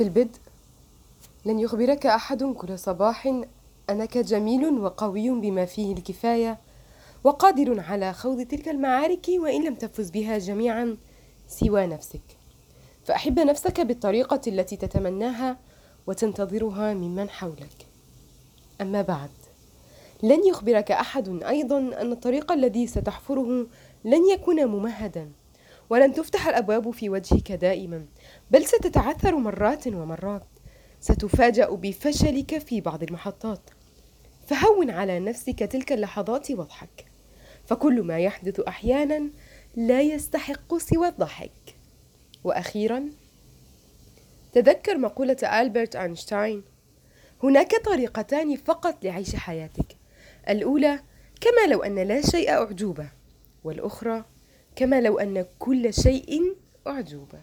في البدء. لن يخبرك أحد كل صباح أنك جميل وقوي بما فيه الكفاية وقادر على خوض تلك المعارك وإن لم تفز بها جميعا سوى نفسك. فأحب نفسك بالطريقة التي تتمناها وتنتظرها ممن حولك. أما بعد لن يخبرك أحد أيضا أن الطريق الذي ستحفره لن يكون ممهدا. ولن تفتح الأبواب في وجهك دائما بل ستتعثر مرات ومرات. ستفاجأ بفشلك في بعض المحطات. فهون على نفسك تلك اللحظات واضحك فكل ما يحدث أحيانا لا يستحق سوى الضحك. وأخيرا تذكر مقولة ألبرت أينشتاين هناك طريقتان فقط لعيش حياتك. الأولى كما لو أن لا شيء أعجوبة والأخرى كما لو أن كل شيء أعجوبة.